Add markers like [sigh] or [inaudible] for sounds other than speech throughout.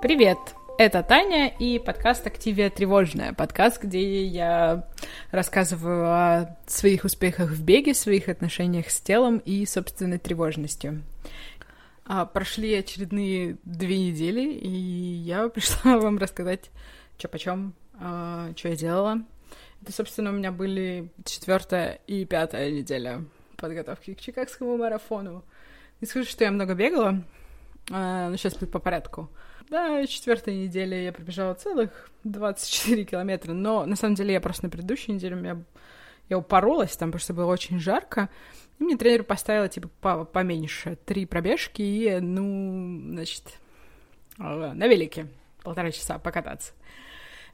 Привет! Это Таня и подкаст «Активия тревожная». Подкаст, где я рассказываю о своих успехах в беге, своих отношениях с телом и собственной тревожностью. А, прошли очередные две недели, и я [laughs] пришла вам рассказать, что почем, а, что я делала. Это, собственно, у меня были четвертая и пятая неделя подготовки к Чикагскому марафону. Не скажу, что я много бегала, а, но сейчас будет по порядку. Да, четвертой неделе я пробежала целых 24 километра, но на самом деле я просто на предыдущей неделе у меня я упоролась там, потому что было очень жарко. И мне тренер поставила, типа, по поменьше. Три пробежки и, ну, значит, а, на велике полтора часа покататься.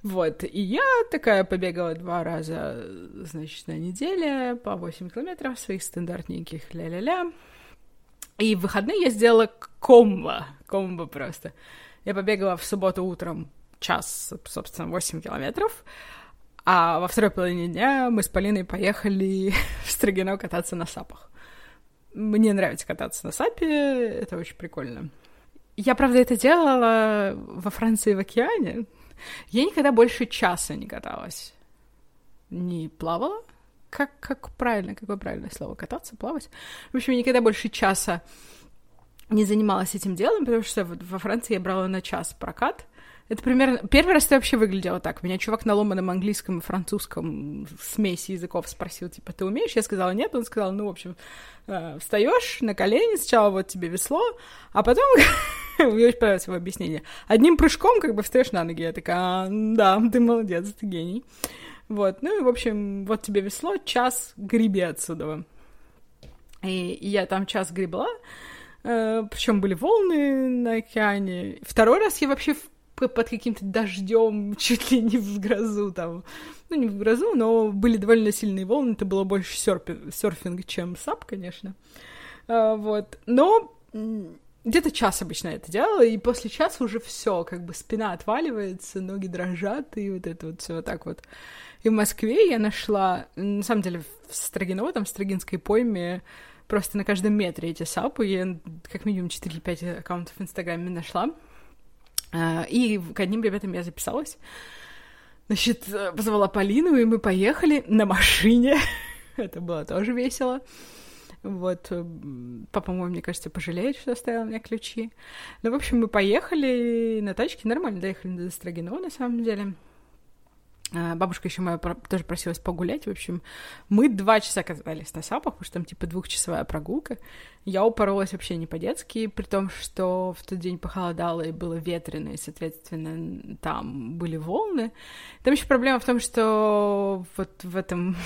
Вот, и я такая побегала два раза, значит, на неделе по 8 километров своих стандартненьких ля-ля-ля. И в выходные я сделала комбо, комбо просто. Я побегала в субботу утром час, собственно, 8 километров, а во второй половине дня мы с Полиной поехали [laughs] в Строгино кататься на сапах. Мне нравится кататься на сапе, это очень прикольно. Я, правда, это делала во Франции в океане. Я никогда больше часа не каталась. Не плавала. Как, как правильно, какое правильное слово? Кататься, плавать? В общем, я никогда больше часа не занималась этим делом, потому что во Франции я брала на час прокат. Это примерно... Первый раз это вообще выглядело так. Меня чувак на ломаном английском и французском смеси языков спросил, типа, ты умеешь? Я сказала, нет. Он сказал, ну, в общем, э, встаешь на колени, сначала вот тебе весло, а потом... [laughs] Мне очень понравилось его объяснение. Одним прыжком как бы встаешь на ноги. Я такая, а, да, ты молодец, ты гений. Вот, ну и, в общем, вот тебе весло, час греби отсюда. И, я там час гребла, причем были волны на океане. Второй раз я вообще под каким-то дождем, [laughs] чуть ли не в грозу там. Ну, не в грозу, но были довольно сильные волны. Это было больше серпинг, серфинг, чем сап, конечно. А, вот. Но где-то час обычно это делала, и после часа уже все, как бы спина отваливается, ноги дрожат, и вот это вот все вот так вот. И в Москве я нашла, на самом деле, в Строгиново, там, в Строгинской пойме, просто на каждом метре эти сапы. Я как минимум 4-5 аккаунтов в Инстаграме нашла. А, и к одним ребятам я записалась. Значит, позвала Полину, и мы поехали на машине. [laughs] Это было тоже весело. Вот, папа мой, мне кажется, пожалеет, что оставил мне ключи. Ну, в общем, мы поехали на тачке, нормально доехали до Строгино, на самом деле. А, бабушка еще моя тоже просилась погулять. В общем, мы два часа катались на сапах, потому что там типа двухчасовая прогулка. Я упоролась вообще не по-детски, при том, что в тот день похолодало и было ветрено, и, соответственно, там были волны. Там еще проблема в том, что вот в этом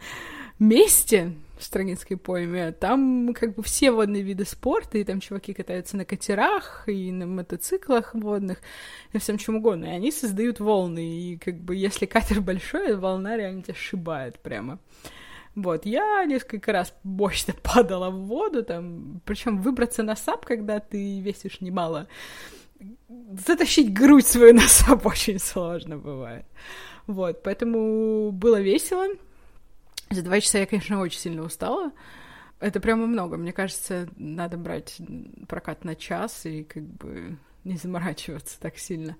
[laughs] месте в Строгинской пойме, там как бы все водные виды спорта, и там чуваки катаются на катерах, и на мотоциклах водных, и всем чем угодно, и они создают волны, и как бы если катер [laughs] большой, волна реально тебя сшибает прямо. Вот, я несколько раз мощно [laughs] падала в воду, там, причем выбраться на сап, когда ты весишь немало, затащить грудь свою [laughs] на сап очень сложно бывает. Вот, поэтому было весело, за два часа я, конечно, очень сильно устала. Это прямо много. Мне кажется, надо брать прокат на час и как бы не заморачиваться так сильно.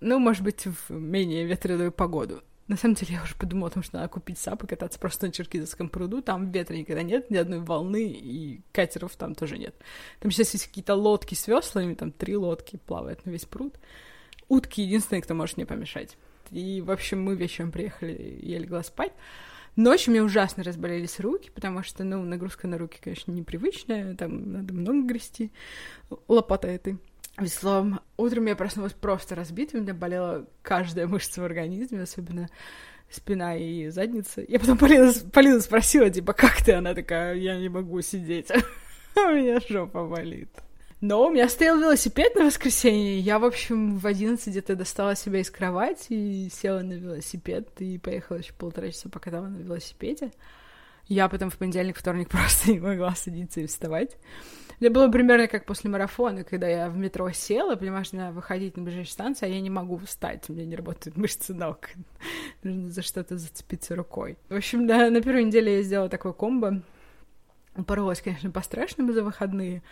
Ну, может быть, в менее ветреную погоду. На самом деле, я уже подумала о том, что надо купить сап и кататься просто на Черкизовском пруду. Там ветра никогда нет, ни одной волны, и катеров там тоже нет. Там сейчас есть какие-то лодки с веслами, там три лодки плавают на весь пруд. Утки единственные, кто может мне помешать. И, в общем, мы вечером приехали, я легла спать. Ночью мне ужасно разболелись руки, потому что, ну, нагрузка на руки, конечно, непривычная, там надо много грести лопатой этой веслом. Утром я проснулась просто разбитой, у меня болела каждая мышца в организме, особенно спина и задница. Я потом Полина, Полина спросила, типа, как ты? Она такая, я не могу сидеть, [laughs] у меня жопа болит. Но у меня стоял велосипед на воскресенье. Я, в общем, в 11 где-то достала себя из кровати и села на велосипед и поехала еще полтора часа покатала на велосипеде. Я потом в понедельник, вторник [laughs] просто не могла садиться и вставать. Это было примерно как после марафона, когда я в метро села, понимаешь, надо выходить на ближайшую станцию, а я не могу встать, у меня не работают [laughs] мышцы ног. Нужно за что-то зацепиться рукой. В общем, да, на первой неделе я сделала такой комбо. Упоролась, конечно, по-страшному за выходные,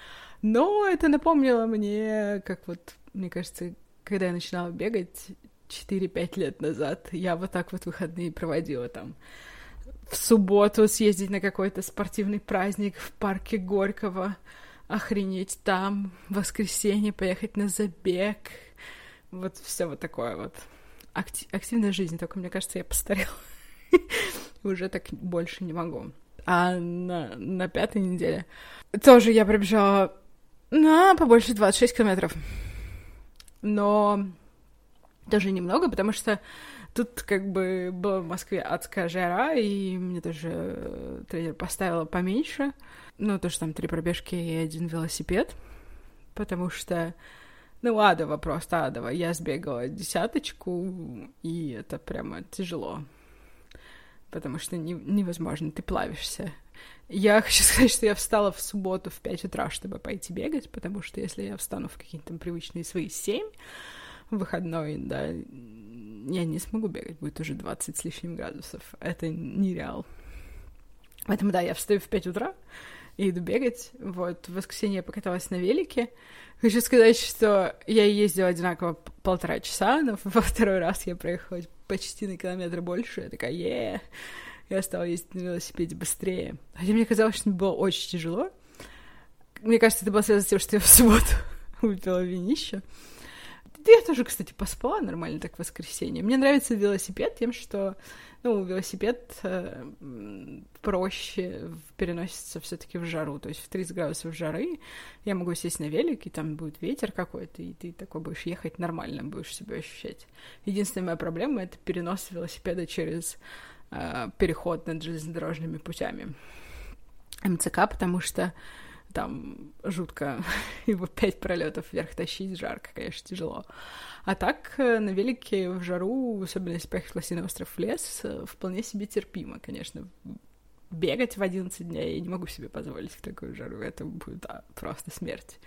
но это напомнило мне, как вот, мне кажется, когда я начинала бегать 4-5 лет назад, я вот так вот выходные проводила там. В субботу съездить на какой-то спортивный праздник в парке Горького, охренеть там, в воскресенье поехать на забег. Вот все вот такое вот. Акти- активная жизнь, только мне кажется, я постарела. [laughs] Уже так больше не могу. А на, на пятой неделе тоже я пробежала на побольше 26 километров. Но тоже немного, потому что тут как бы была в Москве адская жара, и мне тоже тренер поставила поменьше. Ну, то, что там три пробежки и один велосипед, потому что ну, адово просто, адово. Я сбегала десяточку, и это прямо тяжело. Потому что не, невозможно, ты плавишься. Я хочу [laughs] сказать, что я встала в субботу в 5 утра, чтобы пойти бегать, потому что если я встану в какие-то там привычные свои 7 выходной, да, я не смогу бегать, будет уже 20 с лишним градусов. Это нереал. Поэтому, да, я встаю в 5 утра и иду бегать. Вот, в воскресенье я покаталась на велике. Хочу сказать, что я ездила одинаково полтора часа, но во второй раз я проехала почти на километр больше. Я такая, е Я стала ездить на велосипеде быстрее. Хотя мне казалось, что мне было очень тяжело. Мне кажется, это было связано с тем, что я в субботу [laughs] выпила винище. Я тоже, кстати, поспала нормально так в воскресенье. Мне нравится велосипед тем, что, ну, велосипед э, проще переносится все таки в жару. То есть в 30 градусов жары я могу сесть на велик, и там будет ветер какой-то, и ты такой будешь ехать нормально, будешь себя ощущать. Единственная моя проблема — это перенос велосипеда через э, переход над железнодорожными путями. МЦК, потому что там жутко [laughs] его пять пролетов вверх тащить, жарко, конечно, тяжело. А так э, на велике в жару, особенно если поехать в Лосиный остров в лес, э, вполне себе терпимо, конечно. Бегать в 11 дней я не могу себе позволить в такую жару, это будет да, просто смерть.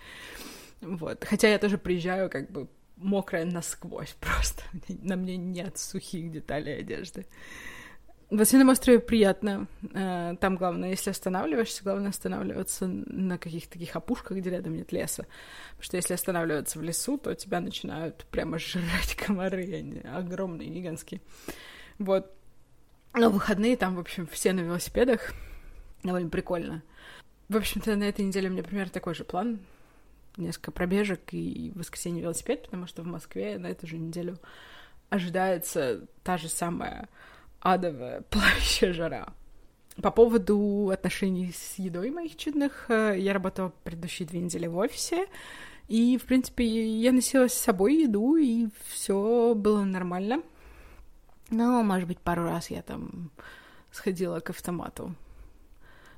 Вот. Хотя я тоже приезжаю как бы мокрая насквозь [laughs] просто. На мне нет сухих деталей одежды. В Лосином острове приятно. Э, там главное, если останавливаешься, главное останавливаться на каких-то таких опушках, где рядом нет леса. Потому что если останавливаться в лесу, то тебя начинают прямо жрать [laughs] комары, они огромные, гигантские. Вот. Но выходные там, в общем, все на велосипедах. Довольно прикольно. В общем-то, на этой неделе у меня примерно такой же план. Несколько пробежек и в воскресенье велосипед, потому что в Москве на эту же неделю ожидается та же самая адовая [laughs] плавящая жара. По поводу отношений с едой моих чудных, э, я работала предыдущие две недели в офисе, и, в принципе, я носила с собой еду, и все было нормально. Но, может быть, пару раз я там сходила к автомату,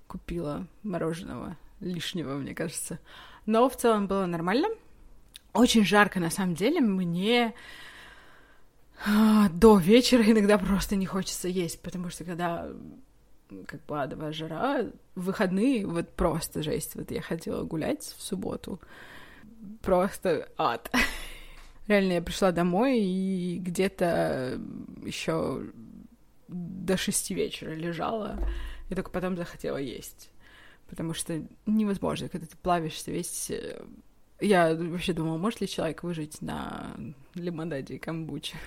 купила мороженого лишнего, мне кажется. Но в целом было нормально. Очень жарко, на самом деле. Мне до вечера иногда просто не хочется есть, потому что когда как бы адовая жара, выходные вот просто жесть. Вот я хотела гулять в субботу, просто ад. [laughs] Реально, я пришла домой и где-то еще до шести вечера лежала, и только потом захотела есть. Потому что невозможно, когда ты плавишься весь... Э, я вообще думала, может ли человек выжить на лимонаде и камбуче?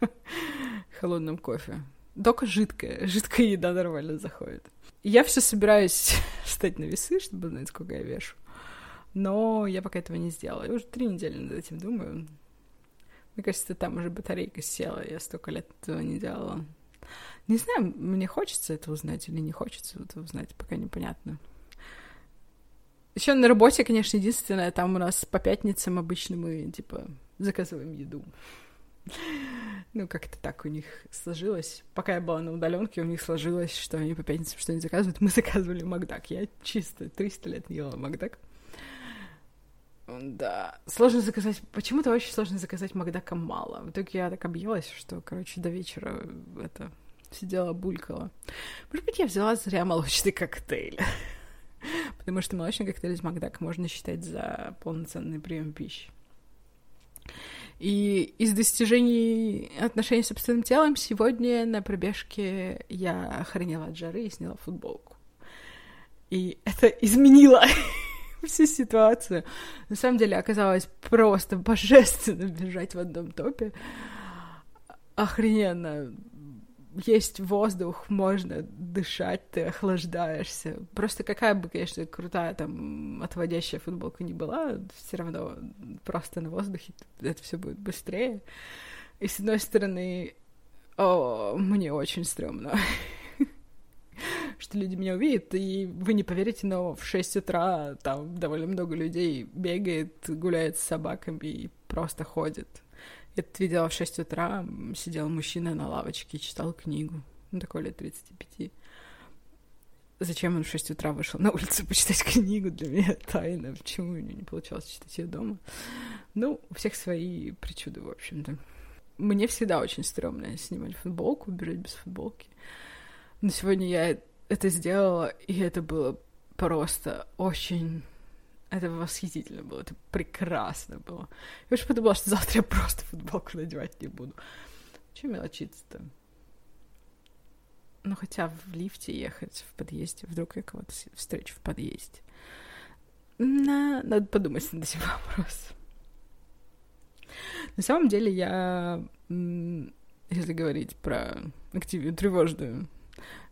[laughs] холодном кофе. Только жидкая, [laughs] жидкая еда нормально заходит. Я все собираюсь [laughs] встать на весы, чтобы знать, сколько я вешу. Но я пока этого не сделала. Я уже три недели над этим думаю. Мне кажется, там уже батарейка села, я столько лет этого не делала. Не знаю, мне хочется это узнать или не хочется это узнать, пока непонятно. Еще на работе, конечно, единственное, там у нас по пятницам обычно мы, типа, заказываем еду. [laughs] Ну, как-то так у них сложилось. Пока я была на удаленке, у них сложилось, что они по пятницам что-нибудь заказывают. Мы [laughs] заказывали Макдак. Я чисто 300 лет не ела Макдак. Да. Сложно заказать... Почему-то очень сложно заказать Макдака мало. В итоге я так объелась, что, короче, до вечера это сидела, булькала. Может быть, я взяла зря молочный коктейль. [laughs] Потому что молочный коктейль из Макдака можно считать за полноценный прием пищи. И из достижений отношений с собственным телом сегодня на пробежке я охренела от жары и сняла футболку. И это изменило [laughs] всю ситуацию. На самом деле оказалось просто божественно бежать в одном топе. Охрененно. Есть воздух, можно дышать, ты охлаждаешься. Просто какая бы, конечно, крутая там отводящая футболка не была, все равно просто на воздухе это все будет быстрее. И с одной стороны, о, мне очень стрёмно [laughs] что люди меня увидят, и вы не поверите, но в 6 утра там довольно много людей бегает, гуляет с собаками и просто ходит. Я это видела в 6 утра, сидел мужчина на лавочке читал книгу. Ну, такой лет 35. Зачем он в 6 утра вышел на улицу [laughs] почитать книгу, для меня тайна. Почему у него не получалось читать ее дома? Ну, у всех свои причуды, в общем-то. Мне всегда очень стрёмно снимать футболку, бежать без футболки. Но сегодня я это сделала, и это было просто очень... Это восхитительно было, это прекрасно было. Я уж подумала, что завтра я просто футболку надевать не буду. Чем мелочиться-то? Ну, хотя в лифте ехать, в подъезде, вдруг я кого-то встречу в подъезде. На... Надо подумать над этим [laughs] вопросом. На самом деле я, если говорить про активную тревожную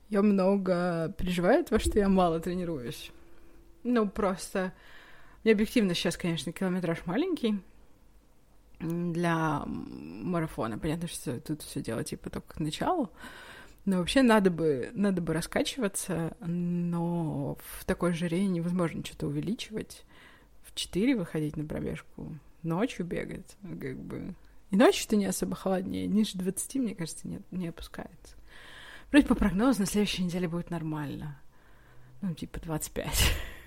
я много переживаю того, что я мало тренируюсь. Ну, просто... Мне объективно сейчас, конечно, километраж маленький для марафона. Понятно, что тут все дело типа только к началу. Но вообще надо бы, надо бы раскачиваться, но в такой жаре невозможно что-то увеличивать. В 4 выходить на пробежку, ночью бегать, как бы. И ночью-то не особо холоднее, ниже 20, мне кажется, не, не опускается. Вроде по прогнозу на следующей неделе будет нормально. Ну, типа 25. [laughs]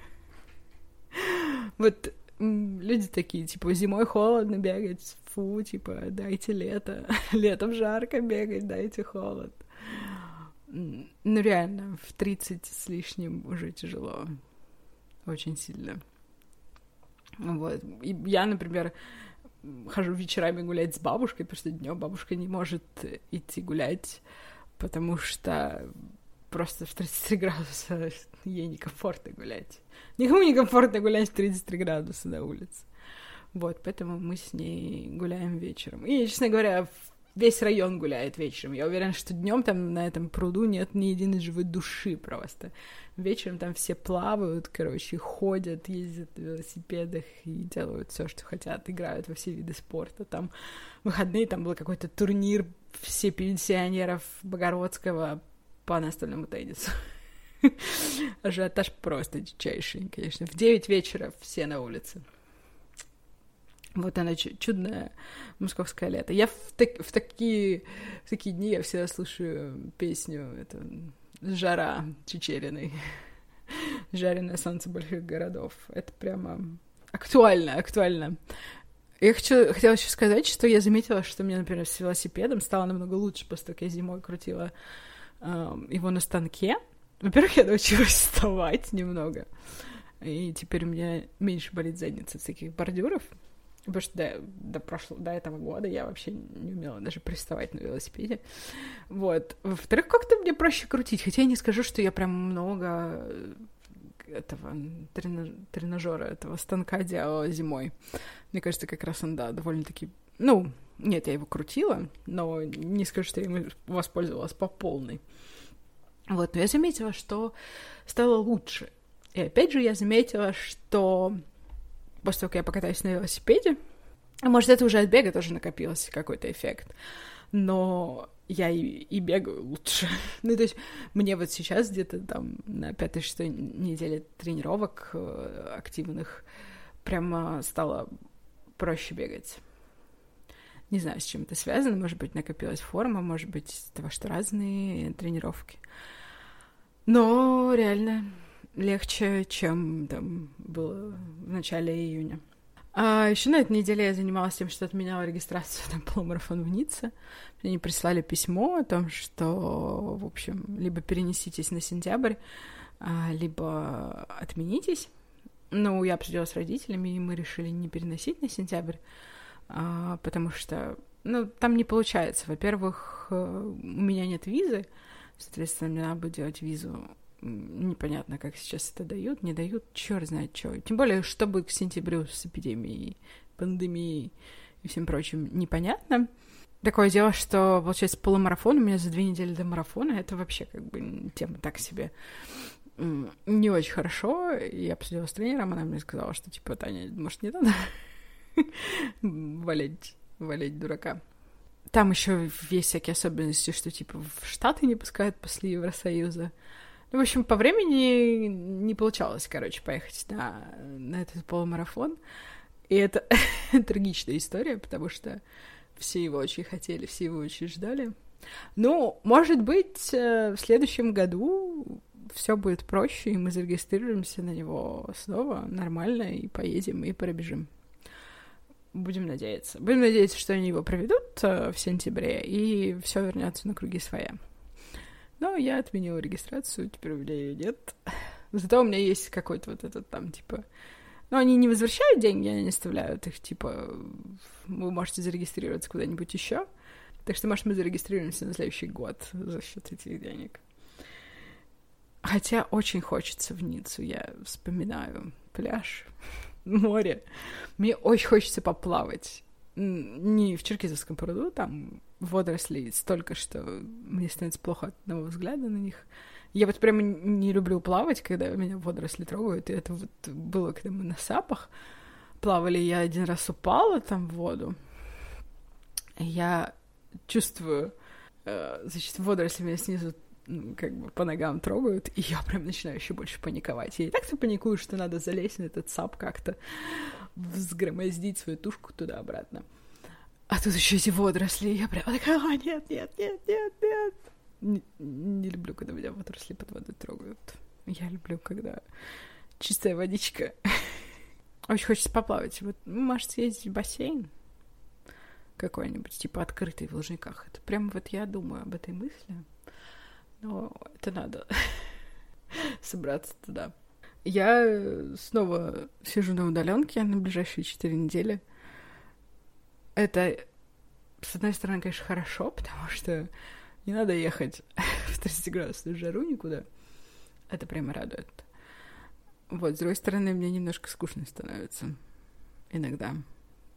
Вот люди такие, типа, зимой холодно бегать, фу, типа, дайте лето. [laughs] Летом жарко бегать, дайте холод. Ну, реально, в 30 с лишним уже тяжело. Очень сильно. Вот. И я, например, хожу вечерами гулять с бабушкой, потому что днем бабушка не может идти гулять потому что просто в 33 градуса [laughs] ей некомфортно гулять. Никому не комфортно гулять в 33 градуса на улице. Вот, поэтому мы с ней гуляем вечером. И, честно говоря, весь район гуляет вечером. Я уверена, что днем там на этом пруду нет ни единой живой души просто. Вечером там все плавают, короче, ходят, ездят на велосипедах и делают все, что хотят, играют во все виды спорта. Там выходные там был какой-то турнир все пенсионеров Богородского по настольному теннису. [laughs] Ажиотаж просто дичайший, конечно. В 9 вечера все на улице. Вот оно чудное московское лето. Я в, так, в, такие, в такие дни я всегда слушаю песню это, «Жара» Чечериной. [laughs] «Жареное солнце больших городов». Это прямо актуально, актуально. Я хочу, хотела еще сказать, что я заметила, что мне, например, с велосипедом стало намного лучше после того, как я зимой крутила э, его на станке. Во-первых, я научилась [laughs] вставать немного, и теперь у меня меньше болит задница от всяких бордюров, потому что до, до, прошлого, до этого года я вообще не умела даже приставать на велосипеде. Вот. Во-вторых, как-то мне проще крутить, хотя я не скажу, что я прям много этого тренажера, этого станка делала зимой. Мне кажется, как раз он, да, довольно-таки... Ну, нет, я его крутила, но не скажу, что я им воспользовалась по полной. Вот, но я заметила, что стало лучше. И опять же я заметила, что после того, как я покатаюсь на велосипеде, а может, это уже от бега тоже накопился какой-то эффект, но я и, и бегаю лучше. [laughs] ну, то есть мне вот сейчас где-то там на пятой-шестой неделе тренировок э, активных прямо стало проще бегать. Не знаю, с чем это связано. Может быть, накопилась форма, может быть, из того, что разные тренировки. Но реально легче, чем там было в начале июня. А еще на этой неделе я занималась тем, что отменяла регистрацию на полумарафон в Ницце. Мне прислали письмо о том, что, в общем, либо перенеситесь на сентябрь, а, либо отменитесь. Ну, я обсудила с родителями, и мы решили не переносить на сентябрь, потому что, ну, там не получается. Во-первых, э, у меня нет визы, соответственно, мне надо будет делать визу Непонятно, как сейчас это дают, не дают, черт знает что. Тем более, что будет к сентябрю с эпидемией, пандемией и всем прочим, непонятно. Такое дело, что, получается, полумарафон у меня за две недели до марафона, это вообще как бы тема так себе не очень хорошо. Я обсудила с тренером, она мне сказала, что, типа, Таня, может, не надо [laughs] валять, валять дурака. Там еще есть всякие особенности, что, типа, в Штаты не пускают после Евросоюза. Ну, в общем, по времени не получалось, короче, поехать на, на этот полумарафон. И это [laughs] трагичная история, потому что все его очень хотели, все его очень ждали. Ну, может быть, э, в следующем году все будет проще, и мы зарегистрируемся на него снова нормально, и поедем, и пробежим. Будем надеяться. Будем надеяться, что они его проведут э, в сентябре, и все вернется на круги своя. Но я отменила регистрацию, теперь у меня ее нет. Зато у меня есть какой-то вот этот там, типа... Ну, они не возвращают деньги, они оставляют их, типа, вы можете зарегистрироваться куда-нибудь еще. Так что, может, мы зарегистрируемся на следующий год за счет этих денег. Хотя очень хочется в Ниццу, я вспоминаю пляж, море. Мне очень хочется поплавать. Не в Черкизовском пруду, там водорослей столько, что мне становится плохо от одного взгляда на них. Я вот прямо не люблю плавать, когда меня водоросли трогают, и это вот было, когда мы на сапах плавали, я один раз упала там в воду, я чувствую, э, значит, водоросли меня снизу как бы по ногам трогают, и я прям начинаю еще больше паниковать. Я и так-то паникую, что надо залезть на этот сап как-то, взгромоздить свою тушку туда-обратно. А тут еще эти водоросли, и я прям такая, а, нет, нет, нет, нет, нет. Не, не люблю, когда меня водоросли под водой трогают. Я люблю, когда чистая водичка. Очень хочется поплавать. Вот, может, съездить в бассейн какой-нибудь, типа открытый в Лужниках. Это прям вот я думаю об этой мысли. Но это надо [laughs] собраться туда. Я снова сижу на удаленке на ближайшие четыре недели. Это, с одной стороны, конечно, хорошо, потому что не надо ехать [laughs] в 30-градусную жару никуда. Это прямо радует. Вот, с другой стороны, мне немножко скучно становится. Иногда.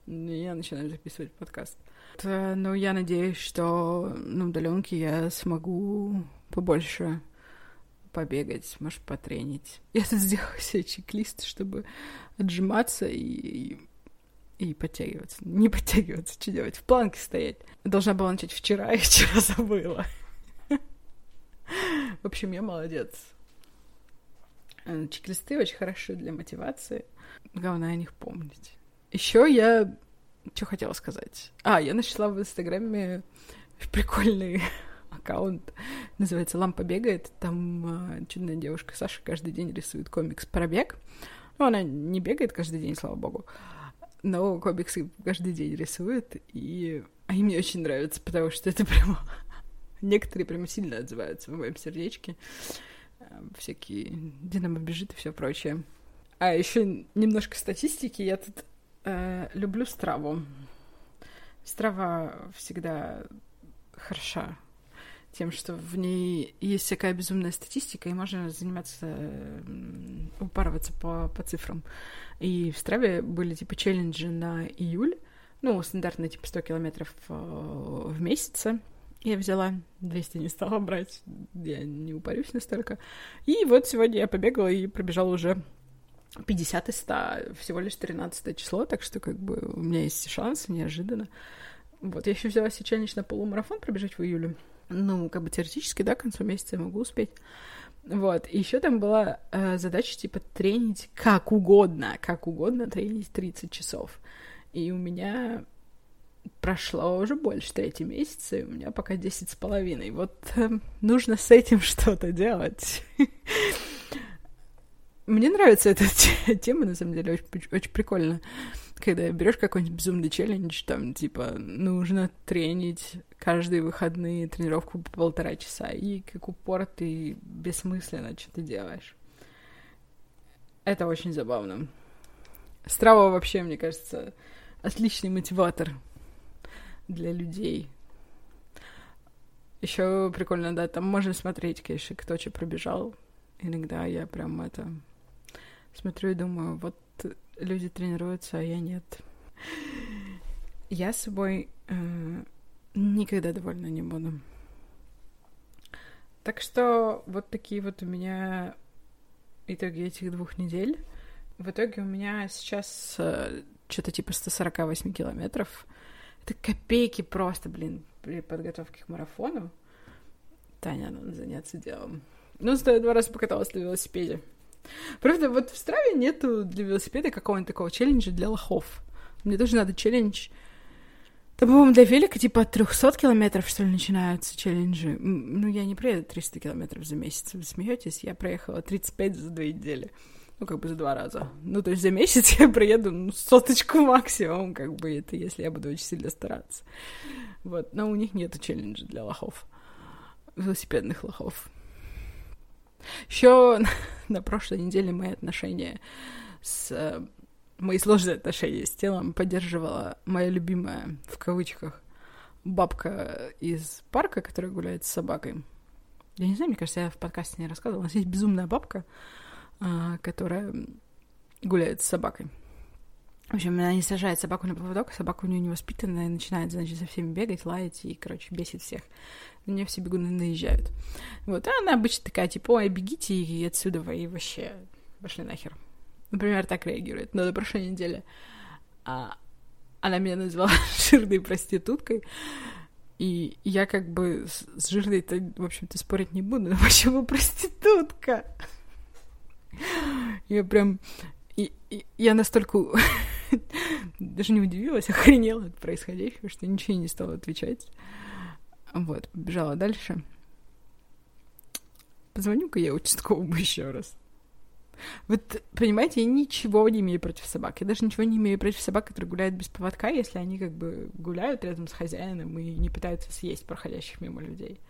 Я начинаю записывать подкаст. Но я надеюсь, что на удаленке я смогу побольше побегать, может, потренить. [laughs] Я тут сделала себе чек-лист, чтобы отжиматься и, и, и подтягиваться. Не подтягиваться, что делать? В планке стоять. Должна была начать вчера, [laughs] и вчера забыла. [laughs] В общем, я молодец. Э, чек-листы очень хороши для мотивации. Главное о них помнить. Еще я... Что хотела сказать? А, я нашла в Инстаграме прикольный аккаунт, называется «Лампа бегает». Там э, чудная девушка Саша каждый день рисует комикс про бег. Ну, она не бегает каждый день, слава богу, но комиксы каждый день рисует, и они мне очень нравятся, потому что это прямо... [laughs] Некоторые прямо сильно отзываются в моем сердечке. Э, всякие Динамо бежит и все прочее. А еще немножко статистики. Я тут э, люблю страву. Страва всегда хороша тем, что в ней есть всякая безумная статистика, и можно заниматься, упарываться по, по цифрам. И в Страве были, типа, челленджи на июль, ну, стандартно, типа, 100 километров э, в месяц. Я взяла 200, не стала брать, я не упарюсь настолько. И вот сегодня я побегала и пробежала уже 50 из 100, всего лишь 13 число, так что как бы у меня есть шанс, неожиданно. Вот, я еще взяла себе челлендж на полумарафон пробежать в июле ну, как бы теоретически, да, к концу месяца я могу успеть. Вот. И еще там была э, задача, типа, тренить как угодно, как угодно тренить 30 часов. И у меня прошло уже больше третьего месяца, и у меня пока 10 с половиной. Вот э, нужно с этим [laughs] что-то делать. Мне нравится эта [laughs] тема, на самом деле, очень, очень прикольно когда берешь какой-нибудь безумный челлендж, там, типа, нужно тренить каждые выходные тренировку по полтора часа, и как упор ты бессмысленно что-то делаешь. Это очень забавно. Страва вообще, мне кажется, отличный мотиватор для людей. Еще прикольно, да, там можно смотреть, конечно, кто что пробежал. иногда я прям это смотрю и думаю, вот люди тренируются, а я нет. Я с собой э, никогда довольна не буду. Так что вот такие вот у меня итоги этих двух недель. В итоге у меня сейчас э, что-то типа 148 километров. Это копейки просто, блин, при подготовке к марафону. Таня, надо заняться делом. Ну, зато два раза покаталась на велосипеде. Правда, вот в Страве нету для велосипеда какого-нибудь такого челленджа для лохов. Мне тоже надо челлендж там, по-моему, для велика типа от 300 километров, что ли, начинаются челленджи. Ну, я не проеду 300 километров за месяц. Вы смеетесь? Я проехала 35 за две недели. Ну, как бы за два раза. Ну, то есть за месяц [laughs] я проеду ну, соточку максимум, как бы это, если я буду очень сильно стараться. Вот. Но у них нету челленджа для лохов. Велосипедных лохов. Еще [laughs] на прошлой неделе мои отношения с э, мои сложные отношения с телом поддерживала моя любимая, в кавычках, бабка из парка, которая гуляет с собакой. Я не знаю, мне кажется, я в подкасте не рассказывала. У нас есть безумная бабка, а, которая гуляет с собакой. В общем, она не сажает собаку на поводок, собака у нее невоспитанная, начинает, значит, за всеми бегать, лаять и, короче, бесит всех. На нее все бегуны наезжают. Вот, а она обычно такая, типа, ой, бегите и отсюда, и вообще пошли нахер например, так реагирует. Но на прошлой неделе а, она меня назвала [laughs] жирной проституткой, и я как бы с, с жирной-то, в общем-то, спорить не буду, но [laughs] почему проститутка? Я прям... И, и, я настолько [laughs] даже не удивилась, [laughs] охренела от происходящего, что ничего не стала отвечать. Вот, побежала дальше. Позвоню-ка я участковому [laughs] еще раз. Вот, понимаете, я ничего не имею против собак. Я даже ничего не имею против собак, которые гуляют без поводка, если они как бы гуляют рядом с хозяином и не пытаются съесть проходящих мимо людей.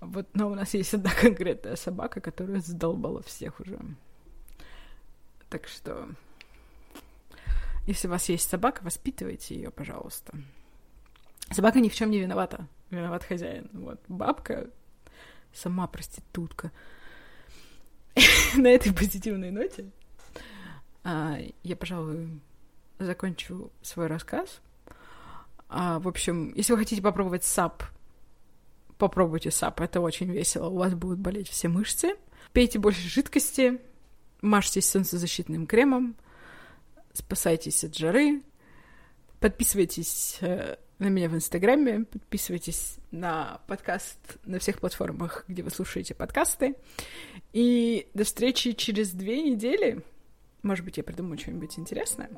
Вот, но у нас есть одна конкретная собака, которая задолбала всех уже. Так что, если у вас есть собака, воспитывайте ее, пожалуйста. Собака ни в чем не виновата. Виноват хозяин. Вот. Бабка сама проститутка. [laughs] на этой позитивной ноте а, я, пожалуй, закончу свой рассказ. А, в общем, если вы хотите попробовать SUP, попробуйте SUP, это очень весело. У вас будут болеть все мышцы. Пейте больше жидкости, мажьтесь солнцезащитным кремом, спасайтесь от жары, подписывайтесь э, на меня в Инстаграме, подписывайтесь на подкаст на всех платформах, где вы слушаете подкасты. И до встречи через две недели. Может быть, я придумаю что-нибудь интересное.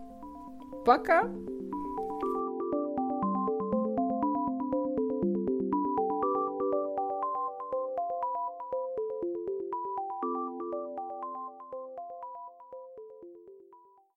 Пока!